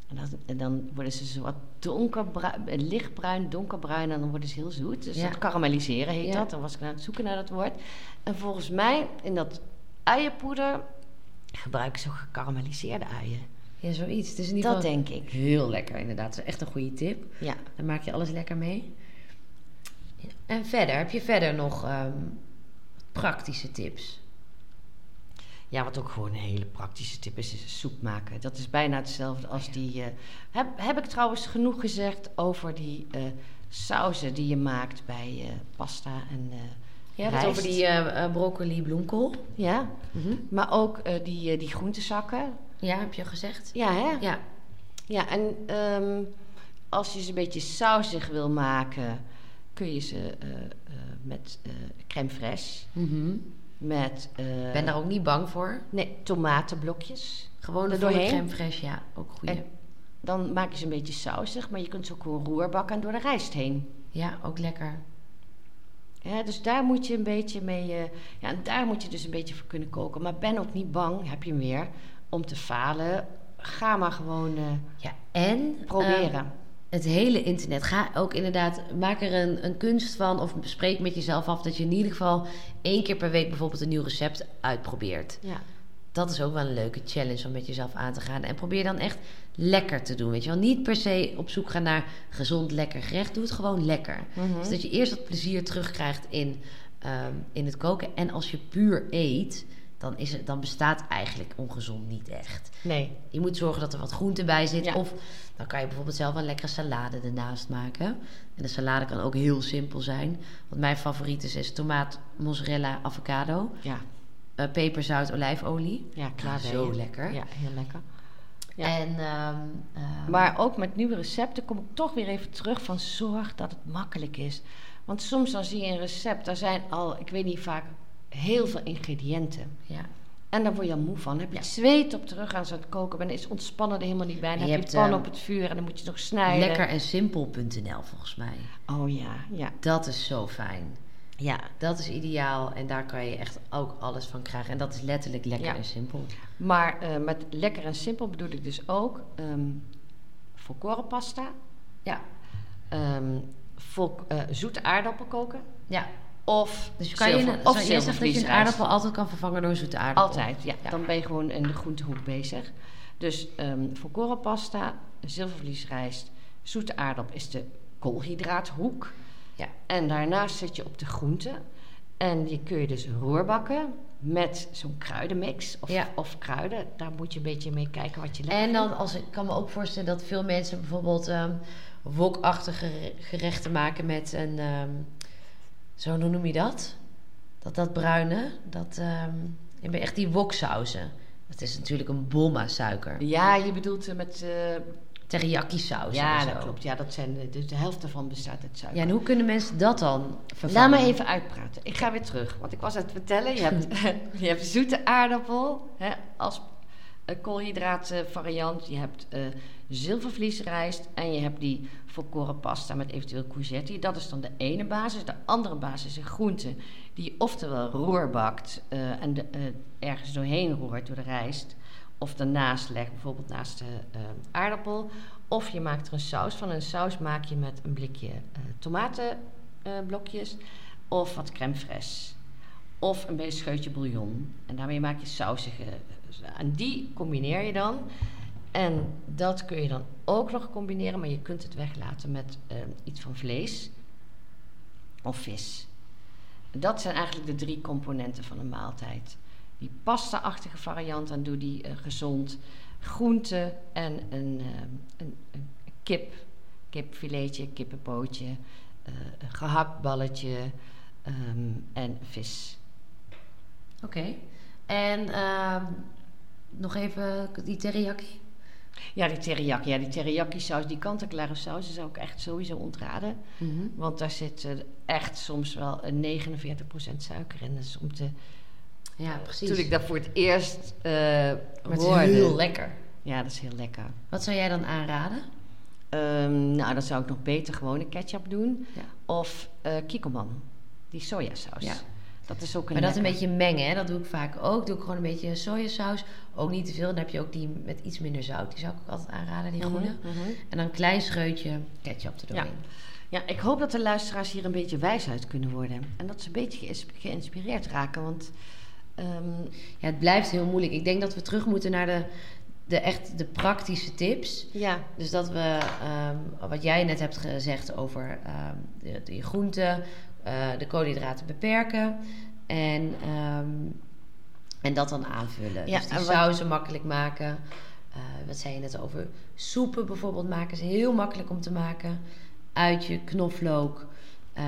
S2: En, dat, en dan worden ze zo wat donkerbruin, lichtbruin, donkerbruin en dan worden ze heel zoet. Dus
S1: Ja.
S2: dat karamelliseren heet dat. Dan was ik aan het zoeken naar dat woord. En volgens mij in dat uienpoeder gebruiken ze gekarameliseerde uien.
S1: ja zoiets. Is in ieder
S2: Dat denk ik.
S1: heel lekker inderdaad. Dat is echt een goede tip.
S2: Ja.
S1: Dan maak je alles lekker mee. En verder, heb je verder nog ehm, praktische tips?
S2: Ja, wat ook gewoon een hele praktische tip is, is soep maken. Dat is bijna hetzelfde als
S1: Ja.
S2: die... eh, heb, heb ik trouwens genoeg gezegd over die eh sauzen die je maakt bij eh, pasta en...
S1: Je hebt het over die eh, broccoli bloemkool.
S2: Ja, maar ook eh, die, die groentezakken.
S1: Ja, heb je gezegd?
S2: Ja, hè?
S1: Ja.
S2: Ja, en ehm, als je ze een beetje sausig wil maken, kun je ze met crème fraîche, met... eh,
S1: Ik ben daar ook niet bang voor.
S2: Nee, tomatenblokjes.
S1: Gewoon
S2: Er doorheen?
S1: crème fraîche, ja. Ook.
S2: En- Dan maak je ze een beetje sausig, maar je kunt ze ook gewoon roerbakken en door de rijst heen.
S1: Ja, ook lekker.
S2: Ja, dus daar moet je een beetje mee... eh, ja, en daar moet je dus een beetje voor kunnen koken. Maar ben ook niet bang, heb je hem weer, om te falen. Ga maar gewoon eh,
S1: Ja, en...
S2: proberen.
S1: eh, het hele internet. Ga ook inderdaad, maak er een, een kunst van. Of bespreek met jezelf af dat je in ieder geval één keer per week bijvoorbeeld een nieuw recept uitprobeert.
S2: ja.
S1: Dat is ook wel een leuke challenge om met jezelf aan te gaan. En probeer dan echt lekker te doen. Weet je wel, niet per se op zoek gaan naar gezond, lekker gerecht. Doe het gewoon lekker.
S2: Mhm.
S1: Dus dat je eerst dat plezier terugkrijgt in, ehm, in het koken. En als je puur eet, dan, is het, dan bestaat eigenlijk ongezond niet echt.
S2: Nee.
S1: Je moet zorgen dat er wat groente bij zit.
S2: Ja.
S1: Of dan kan je bijvoorbeeld zelf een lekkere salade ernaast maken. En de salade kan ook heel simpel zijn. Want mijn favoriet is, is tomaat, mozzarella, avocado.
S2: Ja,
S1: eh, peper, zout, olijfolie.
S2: ja klaar ben
S1: Zo lekker.
S2: Ja, heel lekker. Ja.
S1: En, ehm, ehm,
S2: Maar ook met nieuwe recepten kom ik toch weer even terug van zorg dat het makkelijk is. Want soms dan zie je een recept, daar zijn al, ik weet niet vaak, heel veel ingrediënten.
S1: ja.
S2: En daar word je al moe van. Dan heb je
S1: Ja.
S2: zweet op de rug aan het koken. Ben is ontspannen er helemaal niet bij. Dan
S1: je
S2: heb je pan
S1: ehm,
S2: op het vuur en dan moet je nog snijden.
S1: Lekker en simpel.nl volgens mij.
S2: Oh ja, ja.
S1: Dat is zo fijn.
S2: Ja,
S1: Dat is ideaal en daar kan je echt ook alles van krijgen. En dat is letterlijk lekker
S2: Ja.
S1: en simpel.
S2: maar eh, met lekker en simpel bedoel ik dus ook ehm volkorenpasta,
S1: Ja,
S2: ehm vol, eh, zoete aardappel koken
S1: ja.
S2: of
S1: Dus kan je,
S2: zilver-
S1: een,
S2: of
S1: jij zegt dat je een aardappel altijd kan vervangen door een zoete aardappel.
S2: Altijd, ja.
S1: Ja.
S2: Dan ben je gewoon in de groentehoek bezig. Dus ehm volkorenpasta, zilvervliesrijst, zoete aardappel is de koolhydraathoek.
S1: Ja.
S2: En daarnaast zit je op de groenten. En die kun je dus roerbakken met zo'n kruidenmix of,
S1: Ja.
S2: of kruiden. Daar moet je een beetje mee kijken wat je lekker
S1: En dan, als ik kan me ook voorstellen dat veel mensen bijvoorbeeld ehm wokachtige gerechten maken met een, ehm, zo hoe noem je dat? Dat dat bruine, dat ehm, echt die woksauzen. Dat is natuurlijk een bomma suiker.
S2: Ja, je bedoelt eh, met... eh,
S1: Teriyaki saus.
S2: ja, dat klopt. Ja, dat zijn de, de helft daarvan bestaat uit suiker.
S1: Ja, en hoe kunnen mensen dat dan vervangen?
S2: Laat me even uitpraten. Ik ga weer terug. Want ik was aan het vertellen. Je hebt, je hebt zoete aardappel hè, als eh, koolhydraatvariant. Je hebt eh zilvervliesrijst. En je hebt die volkoren pasta met eventueel courgette. Dat is dan de ene basis. De andere basis is groente. Die je oftewel roerbakt. eh, en de, ergens doorheen roert door de rijst. Of daarnaast legt, bijvoorbeeld naast de eh, aardappel. Of je maakt er een saus van. Een saus maak je met een blikje eh, tomatenblokjes. of wat crème fraîche. Of een beetje scheutje bouillon. En daarmee maak je sausige. En die combineer je dan. En dat kun je dan ook nog combineren. Maar je kunt het weglaten met eh, iets van vlees. Of vis. Dat zijn eigenlijk de drie componenten van een maaltijd. Die pasta-achtige variant, dan doe die eh, gezond. Groente en een, eh, een, een kip. Kipfiletje, kippenpootje. eh, een gehakt balletje ehm, en vis.
S1: Oké. En ehm, nog even die teriyaki.
S2: Ja, die teriyaki. Ja, die teriyaki saus, die kant-en-klare saus, zou ik echt sowieso ontraden. Want daar zit echt soms wel een 49% suiker in. Dus om te,
S1: Ja, precies.
S2: toen ik dat voor het eerst eh
S1: maar het is
S2: hoorde.
S1: heel lekker.
S2: Ja, dat is heel lekker.
S1: Wat zou jij dan aanraden?
S2: Ehm, nou, dan zou ik nog beter gewone ketchup doen.
S1: Ja.
S2: Of kikkelman, die sojasaus.
S1: Ja.
S2: Dat is ook een
S1: Maar dat een beetje mengen, hè? dat doe ik vaak ook. Doe ik gewoon een beetje sojasaus. Ook niet te veel. Dan heb je ook die met iets minder zout. Die zou ik ook altijd aanraden, die groene.
S2: Mhm, mhm.
S1: En dan een klein scheutje ketchup erdoorheen.
S2: Ja, ik hoop dat de luisteraars hier een beetje wijs uit kunnen worden. En dat ze een beetje geïns- geïnspireerd raken. Want ehm,
S1: Ja, het blijft heel moeilijk. Ik denk dat we terug moeten naar de, de echt de praktische tips.
S2: ja,
S1: Dus dat we, ehm, wat jij net hebt gezegd over ehm, de, de groenten, eh, de koolhydraten beperken. En, en dat dan aanvullen.
S2: Ja,
S1: dus die
S2: wat-
S1: sauzen makkelijk maken. Eh, wat zei je net over soepen bijvoorbeeld maken? Is heel makkelijk om te maken. Uitje, knoflook, eh,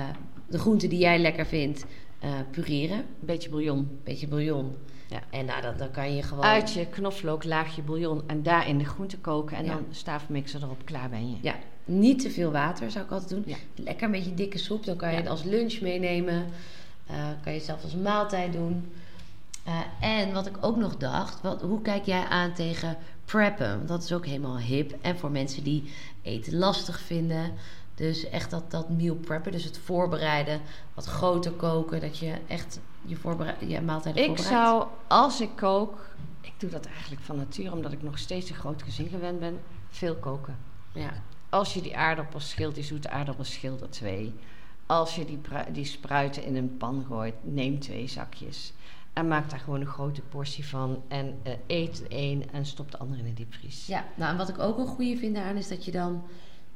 S1: de groenten die jij lekker vindt, eh, pureren.
S2: een beetje bouillon.
S1: Beetje bouillon.
S2: Ja.
S1: En nou, dan, dan kan je gewoon...
S2: Uitje, knoflook, laagje bouillon en daarin de groenten koken. En
S1: Ja.
S2: dan staafmixer erop, klaar ben je.
S1: Ja, niet te veel water zou ik altijd doen.
S2: Ja.
S1: Lekker een beetje dikke soep. Dan kan je het als lunch meenemen. Eh, kan je het zelfs als maaltijd doen. Eh, en wat ik ook nog dacht, wat, hoe kijk jij aan tegen preppen? Want dat is ook helemaal hip. En voor mensen die eten lastig vinden. Dus echt dat, dat meal preppen, dus het voorbereiden, wat groter koken, dat je echt je, voorberei- je maaltijden
S2: Ik
S1: voorbereidt.
S2: zou, als ik kook, ik doe dat eigenlijk van nature, omdat ik nog steeds een groot gezin gewend ben, veel koken.
S1: Ja,
S2: Als je die aardappels schilt, die zoete aardappels schilt er twee. Als je die, die spruiten in een pan gooit, neem twee zakjes. En maak daar gewoon een grote portie van. En eh, eet een en stop de ander in de diepvries.
S1: Ja, nou en wat ik ook een goede vind daaraan is dat je dan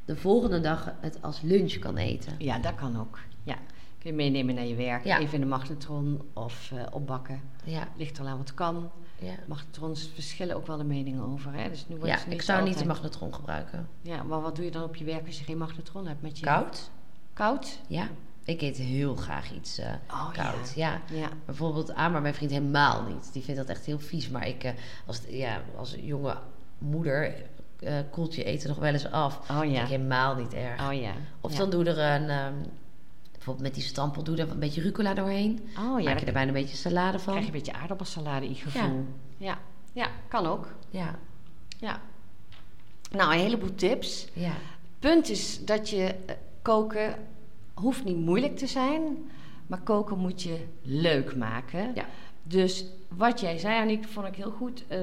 S1: de volgende dag het als lunch kan eten.
S2: Ja, dat kan ook. Ja. Kun je meenemen naar je werk.
S1: Ja.
S2: Even in de magnetron of eh, opbakken.
S1: Ja,
S2: Ligt er aan wat kan.
S1: ja.
S2: Magnetrons verschillen ook wel de meningen over. Hè? Dus nu wordt
S1: ja
S2: het
S1: ik
S2: niet
S1: zou niet de magnetron gebruiken.
S2: Ja, maar wat doe je dan op je werk als je geen magnetron hebt? Met je
S1: Koud?
S2: Koud?
S1: Ja. Ik eet heel graag iets eh,
S2: Oh,
S1: koud. Ja.
S2: Ja.
S1: Bijvoorbeeld Amar, mijn vriend, helemaal niet. Die vindt dat echt heel vies. Maar ik, eh, als, ja, als jonge moeder eh, koelt je eten nog wel eens af.
S2: Oh ja.
S1: helemaal niet erg.
S2: Oh ja.
S1: Of
S2: Ja.
S1: dan doe er een... ehm, bijvoorbeeld met die stampel doe er een beetje rucola doorheen.
S2: Oh ja,
S1: Maak je er bijna een beetje salade van.
S2: krijg je een beetje aardappelsalade in gevoel. Ja. ja, kan ook.
S1: Ja,
S2: Ja. Nou, een heleboel tips.
S1: ja.
S2: Punt is dat je eh, koken hoeft niet moeilijk te zijn, maar koken moet je leuk maken.
S1: Ja.
S2: Dus wat jij zei, Aniek, vond ik heel goed. Eh,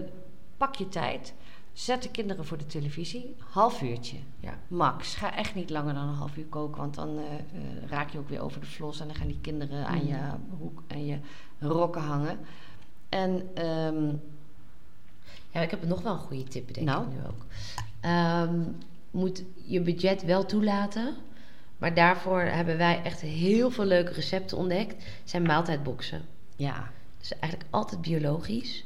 S2: pak je tijd. Zet de kinderen voor de televisie. Half uurtje.
S1: Ja.
S2: Max. Ga echt niet langer dan een half uur koken. Want dan eh, eh, raak je ook weer over de vlos. En dan gaan die kinderen aan,
S1: Mm.
S2: je, hoek, aan je rokken hangen. En ehm,
S1: Ja, ik heb nog wel een goede tip, denk
S2: Nou?
S1: ik nu ook. Ehm, moet je budget wel toelaten. Maar daarvoor hebben wij echt heel veel leuke recepten ontdekt. Zijn maaltijdboxen.
S2: ja,
S1: Dus eigenlijk altijd biologisch.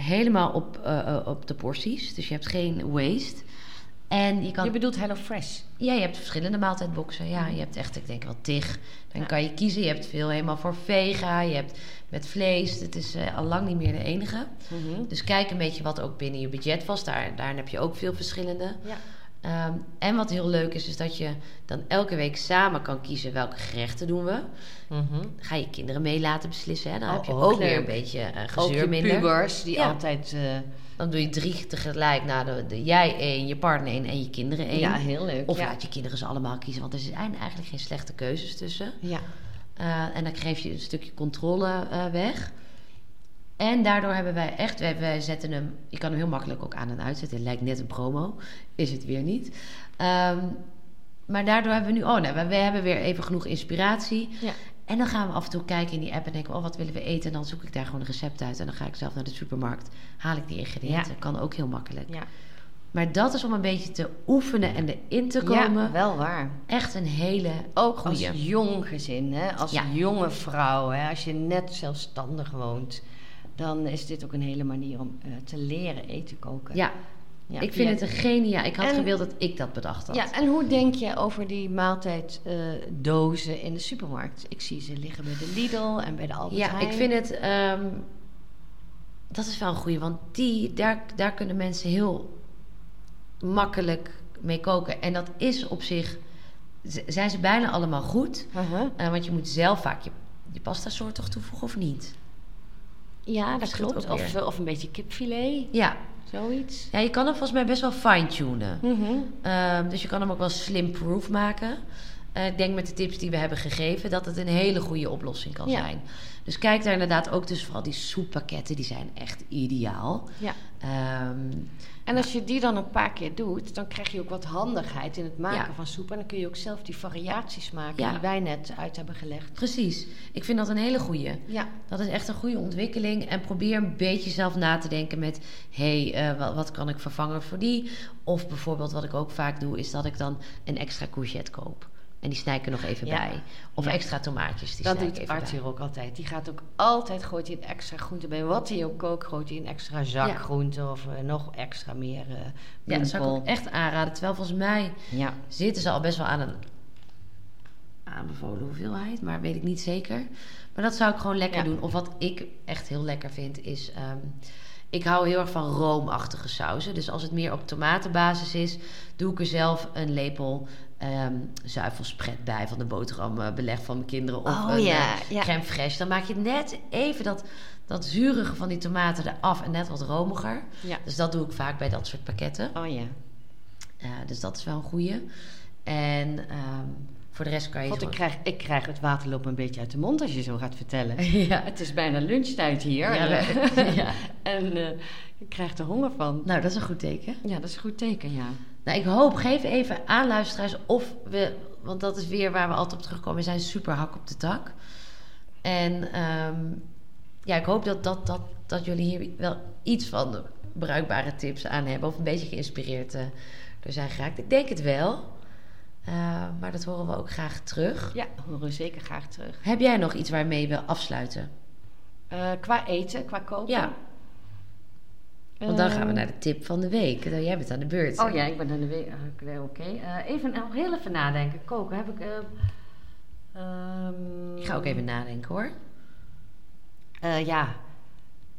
S1: Helemaal op, eh, eh, op de porties. Dus je hebt geen waste. En je kan...
S2: je bedoelt Hello Fresh.
S1: Ja, je hebt verschillende maaltijdboxen. Ja, je hebt echt, ik denk wel tig. Dan kan je kiezen. Je hebt veel helemaal voor vega. Je hebt met vlees. Het is eh, al lang niet meer de enige. Dus kijk een beetje wat ook binnen je budget was. Daar, daar heb je ook veel verschillende.
S2: Ja.
S1: Ehm, en wat heel leuk is, is dat je dan elke week samen kan kiezen welke gerechten doen we. Ga je kinderen mee laten beslissen. Hè? Dan
S2: Oh,
S1: heb je
S2: ook
S1: ook weer een beetje uh,
S2: Ook
S1: gezeur
S2: de
S1: minder.
S2: pubers die
S1: Ja.
S2: altijd... eh,
S1: Dan doe je drie tegelijk. Nou, de, de- jij één, je partner één en je kinderen één.
S2: ja, heel leuk.
S1: Of
S2: ja.
S1: laat je kinderen ze allemaal kiezen. Want er zijn eigenlijk geen slechte keuzes tussen.
S2: Ja.
S1: Uh, en dan geef je een stukje controle weg. En daardoor hebben wij echt, wij, wij zetten hem, je kan hem heel makkelijk ook aan en uitzetten. Het lijkt net een promo, is het weer niet. Um, maar daardoor hebben we nu, oh nee, we, we hebben weer even genoeg inspiratie.
S2: Ja.
S1: En dan gaan we af en toe kijken in die app en denken, oh wat willen we eten? En dan zoek ik daar gewoon een recept uit. En dan ga ik zelf naar de supermarkt, haal ik die ingrediënten.
S2: Ja.
S1: Kan ook heel makkelijk.
S2: Ja.
S1: Maar dat is om een beetje te oefenen en erin te komen.
S2: Ja, wel waar.
S1: Echt een hele
S2: Ook
S1: goeie.
S2: als jong gezin, hè? als
S1: Ja.
S2: jonge vrouw, hè? als je net zelfstandig woont, dan is dit ook een hele manier om eh, te leren eten koken.
S1: Ja,
S2: Ja,
S1: ik vind
S2: ja.
S1: het een geniaal. Ik had
S2: En-
S1: gewild dat ik dat bedacht had.
S2: Ja, en hoe denk je over die maaltijddozen in de supermarkt? Ik zie ze liggen bij de Lidl en bij de Albert
S1: Ja,
S2: Heijn.
S1: ik vind het. ehm, dat is wel een goeie, want die, daar, daar kunnen mensen heel makkelijk mee koken. En dat is op zich. Zijn ze bijna allemaal goed?
S2: Uh-huh.
S1: Eh, want je moet zelf vaak je, je pasta soort toch toevoegen of niet?
S2: Ja, dat klopt. Of, of een beetje kipfilet,
S1: Ja.
S2: zoiets.
S1: ja, je kan hem volgens mij best wel fine-tunen.
S2: Mhm.
S1: Ehm, dus je kan hem ook wel slim-proof maken. Eh, ik denk met de tips die we hebben gegeven dat het een hele goede oplossing kan
S2: Ja.
S1: zijn. Dus kijk daar inderdaad ook dus vooral die soeppakketten, die zijn echt ideaal.
S2: Ja.
S1: Ehm,
S2: En als je die dan een paar keer doet, dan krijg je ook wat handigheid in het maken
S1: Ja.
S2: van soep. En dan kun je ook zelf die variaties maken
S1: Ja.
S2: die wij net uit hebben gelegd.
S1: precies. Ik vind dat een hele goede.
S2: Ja,
S1: Dat is echt een goede ontwikkeling. En probeer een beetje zelf na te denken met... hé, hey, eh, wat, wat kan ik vervangen voor die? Of bijvoorbeeld wat ik ook vaak doe... is dat ik dan een extra courgette koop. En die snij ik er nog even
S2: Ja.
S1: bij. Of
S2: Ja.
S1: extra tomaatjes, die
S2: dat doet Arthur
S1: bij.
S2: ook altijd. Die gaat ook altijd, gooit hij een extra groente bij. Wat hij ook kookt, gooit hij een extra zak
S1: Ja.
S2: groente of eh, nog extra meer eh
S1: Ja, dat zou ik ook echt aanraden. Terwijl volgens mij
S2: Ja.
S1: zitten ze al best wel aan een aanbevolen hoeveelheid, maar weet ik niet zeker. Maar dat zou ik gewoon lekker doen. Of wat ik echt heel lekker vind is. ehm, ik hou heel erg van roomachtige sauzen. Dus als het meer op tomatenbasis is, doe ik er zelf een lepel ehm zuivelspret bij van de boterhambeleg van mijn kinderen. Of
S2: Oh
S1: een
S2: ja,
S1: eh,
S2: ja.
S1: crème fraîche. Dan maak je net even dat, dat zurige van die tomaten eraf en net wat romiger.
S2: Ja.
S1: Dus dat doe ik vaak bij dat soort pakketten.
S2: Oh ja.
S1: Dus dat is wel een goeie. En ehm, voor de rest kan je
S2: God, ik, krijg, ik krijg het water lopen een beetje uit de mond als je zo gaat vertellen.
S1: ja.
S2: Het is bijna lunchtijd hier.
S1: Ja,
S2: eh,
S1: we- ja.
S2: en eh, ik krijg er honger van.
S1: Nou, dat is een goed teken.
S2: Ja, dat is een goed teken, ja.
S1: Nou, ik hoop, geef even aan luisteraars of we... Want dat is weer waar we altijd op terugkomen. We zijn super hak op de tak. En ehm, ja, ik hoop dat, dat, dat, dat jullie hier wel iets van de bruikbare tips aan hebben. Of een beetje geïnspireerd eh, door zijn geraakt. Ik denk het wel. Eh, maar dat horen we ook graag terug.
S2: Ja, horen we zeker graag terug.
S1: Heb jij nog iets waarmee we afsluiten?
S2: Eh, qua eten, qua koken.
S1: Ja. Want dan gaan we
S2: Ehm,
S1: naar de tip van de week. Nou, Jij bent aan de beurt.
S2: Oh ja, ik ben aan de week. Oké. Eh, even nog heel even nadenken. Koken heb ik. ehm, ehm,
S1: Ik ga ook even nadenken hoor.
S2: eh, ja.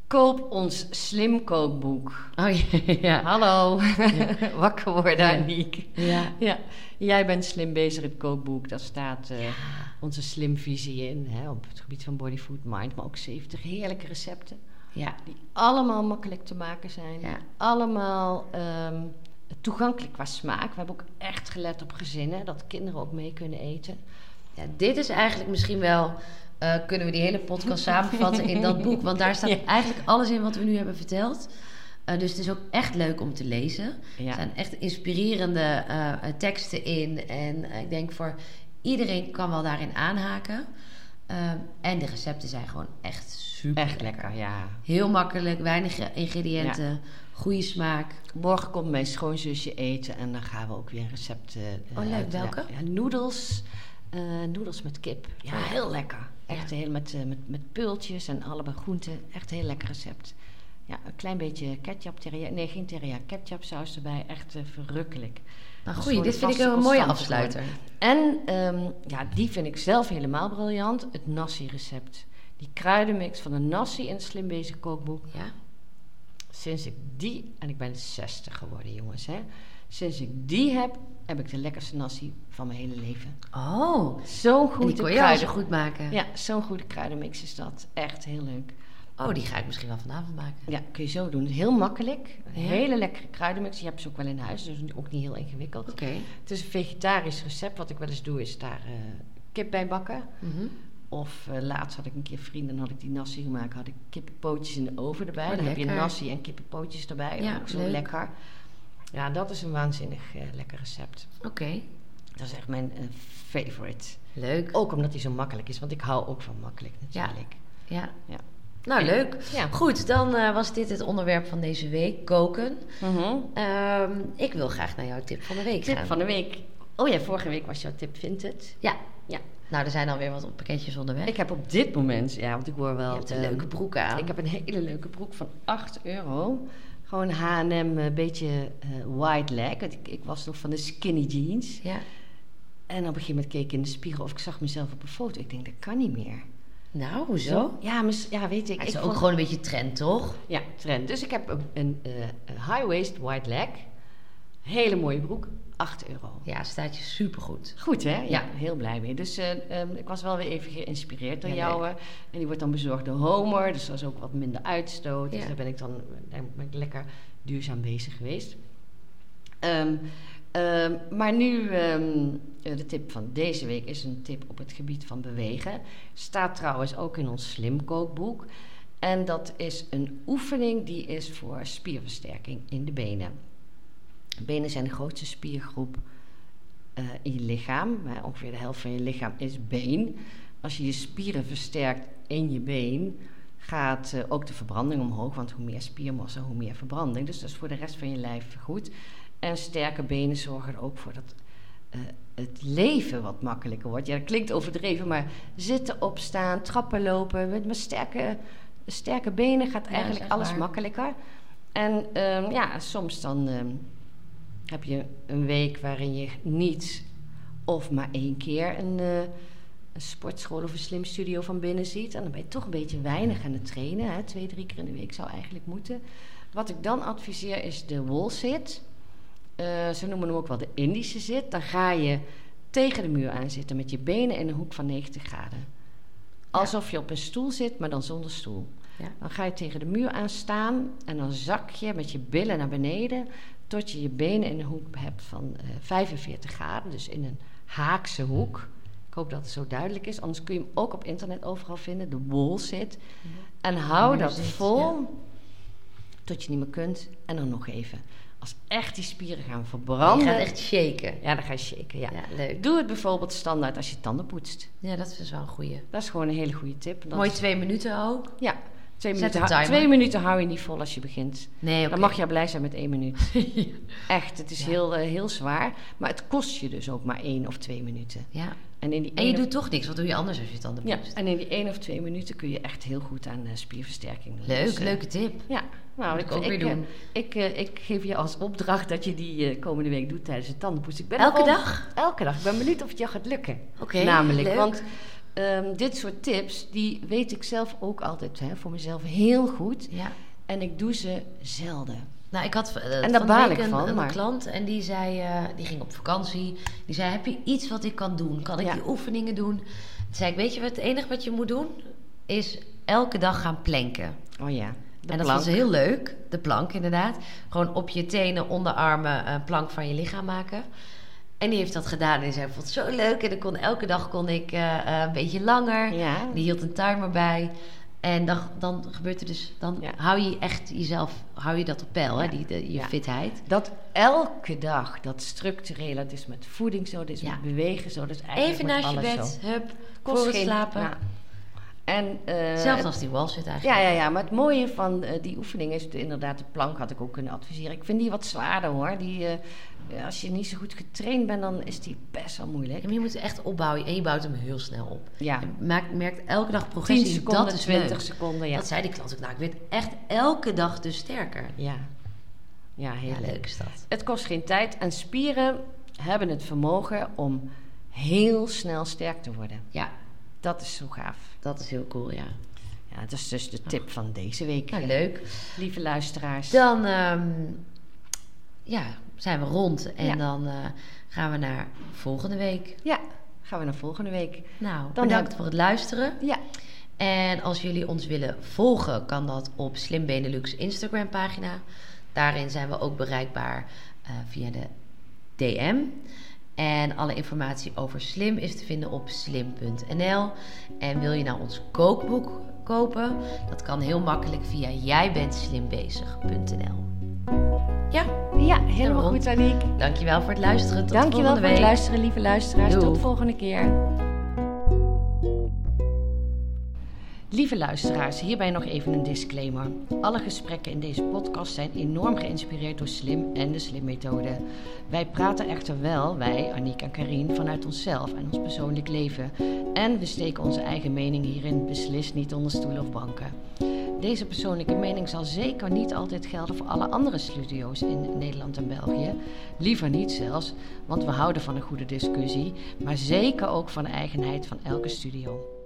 S2: Koop ons slim kookboek.
S1: Oh ja.
S2: Hallo, wakker worden,
S1: Ja.
S2: Aniek.
S1: Ja.
S2: Ja, jij bent slim bezig, het kookboek. Daar staat eh, onze slimvisie in, hè, op het gebied van body, food, mind. Maar ook 70 heerlijke recepten.
S1: Ja.
S2: Die allemaal makkelijk te maken zijn.
S1: Ja.
S2: Allemaal ehm, toegankelijk qua smaak. We hebben ook echt gelet op gezinnen, dat kinderen ook mee kunnen eten.
S1: Ja, dit is eigenlijk misschien wel. eh, kunnen we die hele podcast samenvatten in dat boek? Want daar staat
S2: Ja.
S1: eigenlijk alles in wat we nu hebben verteld. Eh, dus het is ook echt leuk om te lezen. Er zijn echt inspirerende eh, teksten in. En ik denk voor iedereen kan wel daarin aanhaken. Ehm, en de recepten zijn gewoon echt super
S2: Echt lekker, ja.
S1: Heel makkelijk, weinig ingrediënten, goede smaak.
S2: Morgen komt mijn schoonzusje eten en dan gaan we ook weer een recept eh,
S1: Oh, leuk. Welke?
S2: Ja, noedels. eh, noedels met kip. Ja,
S1: Oh,
S2: heel lekker. Echt
S1: Ja.
S2: heel met, eh, met, met peultjes en allebei groenten. Echt een heel lekker recept. Ja, een klein beetje ketchup, teriyaki. Nee, geen teriyaki. Ketchup saus erbij. Echt verrukkelijk.
S1: Nou, goeie, dit vind ik een mooie afsluiter.
S2: En ehm, ja, die vind ik zelf helemaal briljant. Het nasi-recept. Die kruidenmix van de nasi in het Slim Bezig kookboek.
S1: Ja?
S2: Sinds ik die, en ik ben 60 geworden jongens, hè. Sinds ik die heb, heb ik de lekkerste nasi van mijn hele leven.
S1: Oh,
S2: Zo'n
S1: en die
S2: goede
S1: kon je zo goed maken.
S2: Ja, zo'n goede kruidenmix is dat. Echt heel leuk.
S1: Oh, die ga ik misschien wel vanavond maken.
S2: Ja, kun je zo doen. Heel makkelijk. Een
S1: Ja.
S2: hele lekkere kruidenmix. Je hebt ze ook wel in huis, dus ook niet heel ingewikkeld.
S1: Oké.
S2: Het is een vegetarisch recept. Wat ik wel eens doe, is daar eh, kip bij bakken.
S1: Mhm.
S2: Of eh, laatst had ik een keer vrienden en had ik die nasi gemaakt. Had ik kippenpootjes in de oven erbij.
S1: Oh,
S2: Dan heb je nasi en kippenpootjes erbij.
S1: Ja,
S2: ook zo
S1: leuk.
S2: lekker. Ja, dat is een waanzinnig eh, lekker recept.
S1: Oké,
S2: Dat is echt mijn eh, favorite.
S1: leuk.
S2: Ook omdat hij zo makkelijk is, want ik hou ook van makkelijk
S1: Ja.
S2: natuurlijk.
S1: Ja.
S2: Ja.
S1: Nou, leuk.
S2: Ja.
S1: Goed, dan was dit het onderwerp van deze week, koken.
S2: Mhm.
S1: Ehm, ik wil graag naar jouw tip van de week
S2: Tip
S1: gaan.
S2: van de week. Oh ja, vorige week was jouw tip Vinted.
S1: Ja.
S2: Ja.
S1: Nou, er zijn alweer wat pakketjes onderweg.
S2: Ik heb op dit moment, ja, want ik hoor
S1: Je
S2: wel...
S1: hebt een
S2: eh,
S1: leuke broek aan.
S2: Ik heb een hele leuke broek van 8 euro. Gewoon H&M, een beetje eh wide leg. Ik, ik was nog van de skinny jeans.
S1: Ja.
S2: En op een gegeven moment keek ik in de spiegel of ik zag mezelf op een foto. Ik denk, dat kan niet meer.
S1: Nou, hoezo?
S2: Ja, mis, ja weet ik.
S1: Het is
S2: ik
S1: ook
S2: vond-
S1: gewoon een beetje trend, toch?
S2: Ja, trend. Dus ik heb een, een eh, high-waist wide leg. Hele mooie broek. 8 euro.
S1: Ja, staat je supergoed.
S2: Goed hè? Ja,
S1: Ja.
S2: heel blij mee. Dus eh, ehm, ik was wel weer even geïnspireerd door
S1: Ja,
S2: jou. eh. En die wordt dan bezorgd door Homer. Dus dat is ook wat minder uitstoot. Dus daar ben ik dan daar ben ik lekker duurzaam bezig geweest. Ehm, ehm, maar nu, eh, de tip van deze week is een tip op het gebied van bewegen. Staat trouwens ook in ons Slim kookboek. En dat is een oefening die is voor spierversterking in de benen. Benen zijn de grootste spiergroep eh, in je lichaam. Maar ongeveer de helft van je lichaam is been. Als je je spieren versterkt in je been, gaat eh, ook de verbranding omhoog. Want hoe meer spiermassa, hoe meer verbranding. Dus dat is voor de rest van je lijf goed. En sterke benen zorgen er ook voor dat eh, het leven wat makkelijker wordt. Ja, dat klinkt overdreven, maar zitten, opstaan, trappen lopen. Met, met sterke, sterke benen gaat eigenlijk alles
S1: waar.
S2: makkelijker. En ehm, ja, soms dan ehm, heb je een week waarin je niet of maar één keer een, eh, een sportschool of een slimstudio van binnen ziet. En dan ben je toch een beetje weinig aan het trainen. Hè? Twee, drie keer in de week zou eigenlijk moeten. Wat ik dan adviseer is de wall sit. Eh, ze noemen hem ook wel de Indische zit. Dan ga je tegen de muur aan zitten met je benen in een hoek van 90 graden. Alsof je op een stoel zit, maar dan zonder stoel.
S1: Ja.
S2: Dan ga je tegen de muur aan staan en dan zak je met je billen naar beneden tot je je benen in een hoek hebt van eh, 45 graden, dus in een haakse hoek. Ik hoop dat het zo duidelijk is, anders kun je hem ook op internet overal vinden, de wall sit. En hou dat vol tot je niet meer kunt en dan nog even. Als echt die spieren gaan
S1: Je
S2: verbranden,
S1: gaat echt shaken.
S2: ja, dan ga je shaken. Ja.
S1: Leuk.
S2: Doe het bijvoorbeeld standaard als je tanden poetst.
S1: Ja, dat is wel een goeie.
S2: Dat is gewoon een hele goede tip. Dat
S1: Mooi twee minuten ook.
S2: Ja, twee minuten, hou- twee minuten hou je niet vol als je begint.
S1: Nee.
S2: Dan mag je blij zijn met één minuut. Echt, het is
S1: Ja.
S2: heel, eh, heel zwaar. Maar het kost je dus ook maar één of twee minuten.
S1: Ja.
S2: En in die
S1: En je doet toch niks. Wat doe je anders als je tanden
S2: ja,
S1: poetst?
S2: en in die één of twee minuten kun je echt heel goed aan eh, spierversterking doen.
S1: Leuk,
S2: Dus, eh,
S1: leuke tip.
S2: Ja, nou,
S1: Moet ik ook weer doen.
S2: Ik, ik geef je als opdracht dat je die komende week doet tijdens het tandenpoetsen. Ik ben
S1: Elke dag?
S2: Elke dag. Ik ben benieuwd of het jou gaat lukken.
S1: Oké,
S2: Namelijk,
S1: leuk.
S2: want ehm, dit soort tips, die weet ik zelf ook altijd hè, voor mezelf heel goed.
S1: Ja.
S2: En ik doe ze zelden.
S1: Nou, ik had eh,
S2: En daar baal ik
S1: een,
S2: van,
S1: een
S2: maar-
S1: klant en die zei, eh, die ging op vakantie. Die zei, heb je iets wat ik kan doen? Kan ik
S2: Ja.
S1: die oefeningen doen? Toen zei ik, weet je wat, het enige wat je moet doen is elke dag gaan planken.
S2: Oh ja. De
S1: en dat
S2: plank.
S1: was heel leuk, de plank inderdaad. Gewoon op je tenen, onderarmen een plank van je lichaam maken. En die heeft dat gedaan en zei, vond het zo leuk. En dan kon, elke dag kon ik eh, eh, een beetje langer.
S2: Ja.
S1: Die hield een timer bij. En dan, dan gebeurt er dus, dan
S2: Ja.
S1: hou je echt jezelf, hou je dat op peil, hè, die, de, je
S2: Ja.
S1: fitheid.
S2: Dat elke dag, dat structurele, dat is met voeding zo, dat is met bewegen zo, dat is eigenlijk
S1: Even naast je bed,
S2: zo.
S1: hup,
S2: Kost
S1: voor het
S2: geen-
S1: slapen.
S2: ja. En, eh,
S1: Zelfs als die wal zit eigenlijk.
S2: Ja, ja, ja, maar het mooie van die oefening is de- inderdaad de plank had ik ook kunnen adviseren. Ik vind die wat zwaarder hoor. Die, als je niet zo goed getraind bent, dan is die best wel moeilijk.
S1: Maar je moet echt opbouwen en je bouwt hem heel snel op.
S2: Ja,
S1: Je maakt, merkt elke dag
S2: 10
S1: progressie.
S2: seconden,
S1: dat is
S2: 20
S1: leuk.
S2: seconden, ja.
S1: Dat zei die klant ook. Nou, ik werd echt elke dag dus sterker.
S2: Ja, ja heel
S1: Ja,
S2: leuk.
S1: leuk is dat.
S2: Het kost geen tijd en spieren hebben het vermogen om heel snel sterk te worden.
S1: Ja,
S2: Dat is zo gaaf.
S1: dat is heel cool, ja.
S2: Ja, dat is dus de tip van deze week,
S1: Nou, leuk.
S2: lieve luisteraars.
S1: Dan ehm, ja, zijn we rond en
S2: Ja.
S1: dan eh, gaan we naar volgende week.
S2: Ja, gaan we naar volgende week.
S1: Nou,
S2: Dan
S1: bedankt voor het luisteren.
S2: Ja,
S1: En als jullie ons willen volgen, kan dat op Slim Benelux Instagram pagina. Daarin zijn we ook bereikbaar eh, via de DM. En alle informatie over Slim is te vinden op slim.nl. En wil je nou ons kookboek kopen? Dat kan heel makkelijk via jijbentslimbezig.nl. Ja,
S2: ja helemaal goed, Aniek.
S1: dankjewel voor het luisteren. Tot
S2: Dankjewel
S1: volgende
S2: voor het
S1: week.
S2: luisteren, lieve luisteraars. Tot de volgende keer. Lieve luisteraars, hierbij nog even een disclaimer. Alle gesprekken in deze podcast zijn enorm geïnspireerd door Slim en de Slim-methode. Wij praten echter wel, wij, Aniek en Karien, vanuit onszelf en ons persoonlijk leven. En we steken onze eigen mening hierin beslist niet onder stoelen of banken. Deze persoonlijke mening zal zeker niet altijd gelden voor alle andere studio's in Nederland en België. Liever niet zelfs, want we houden van een goede discussie, maar zeker ook van de eigenheid van elke studio.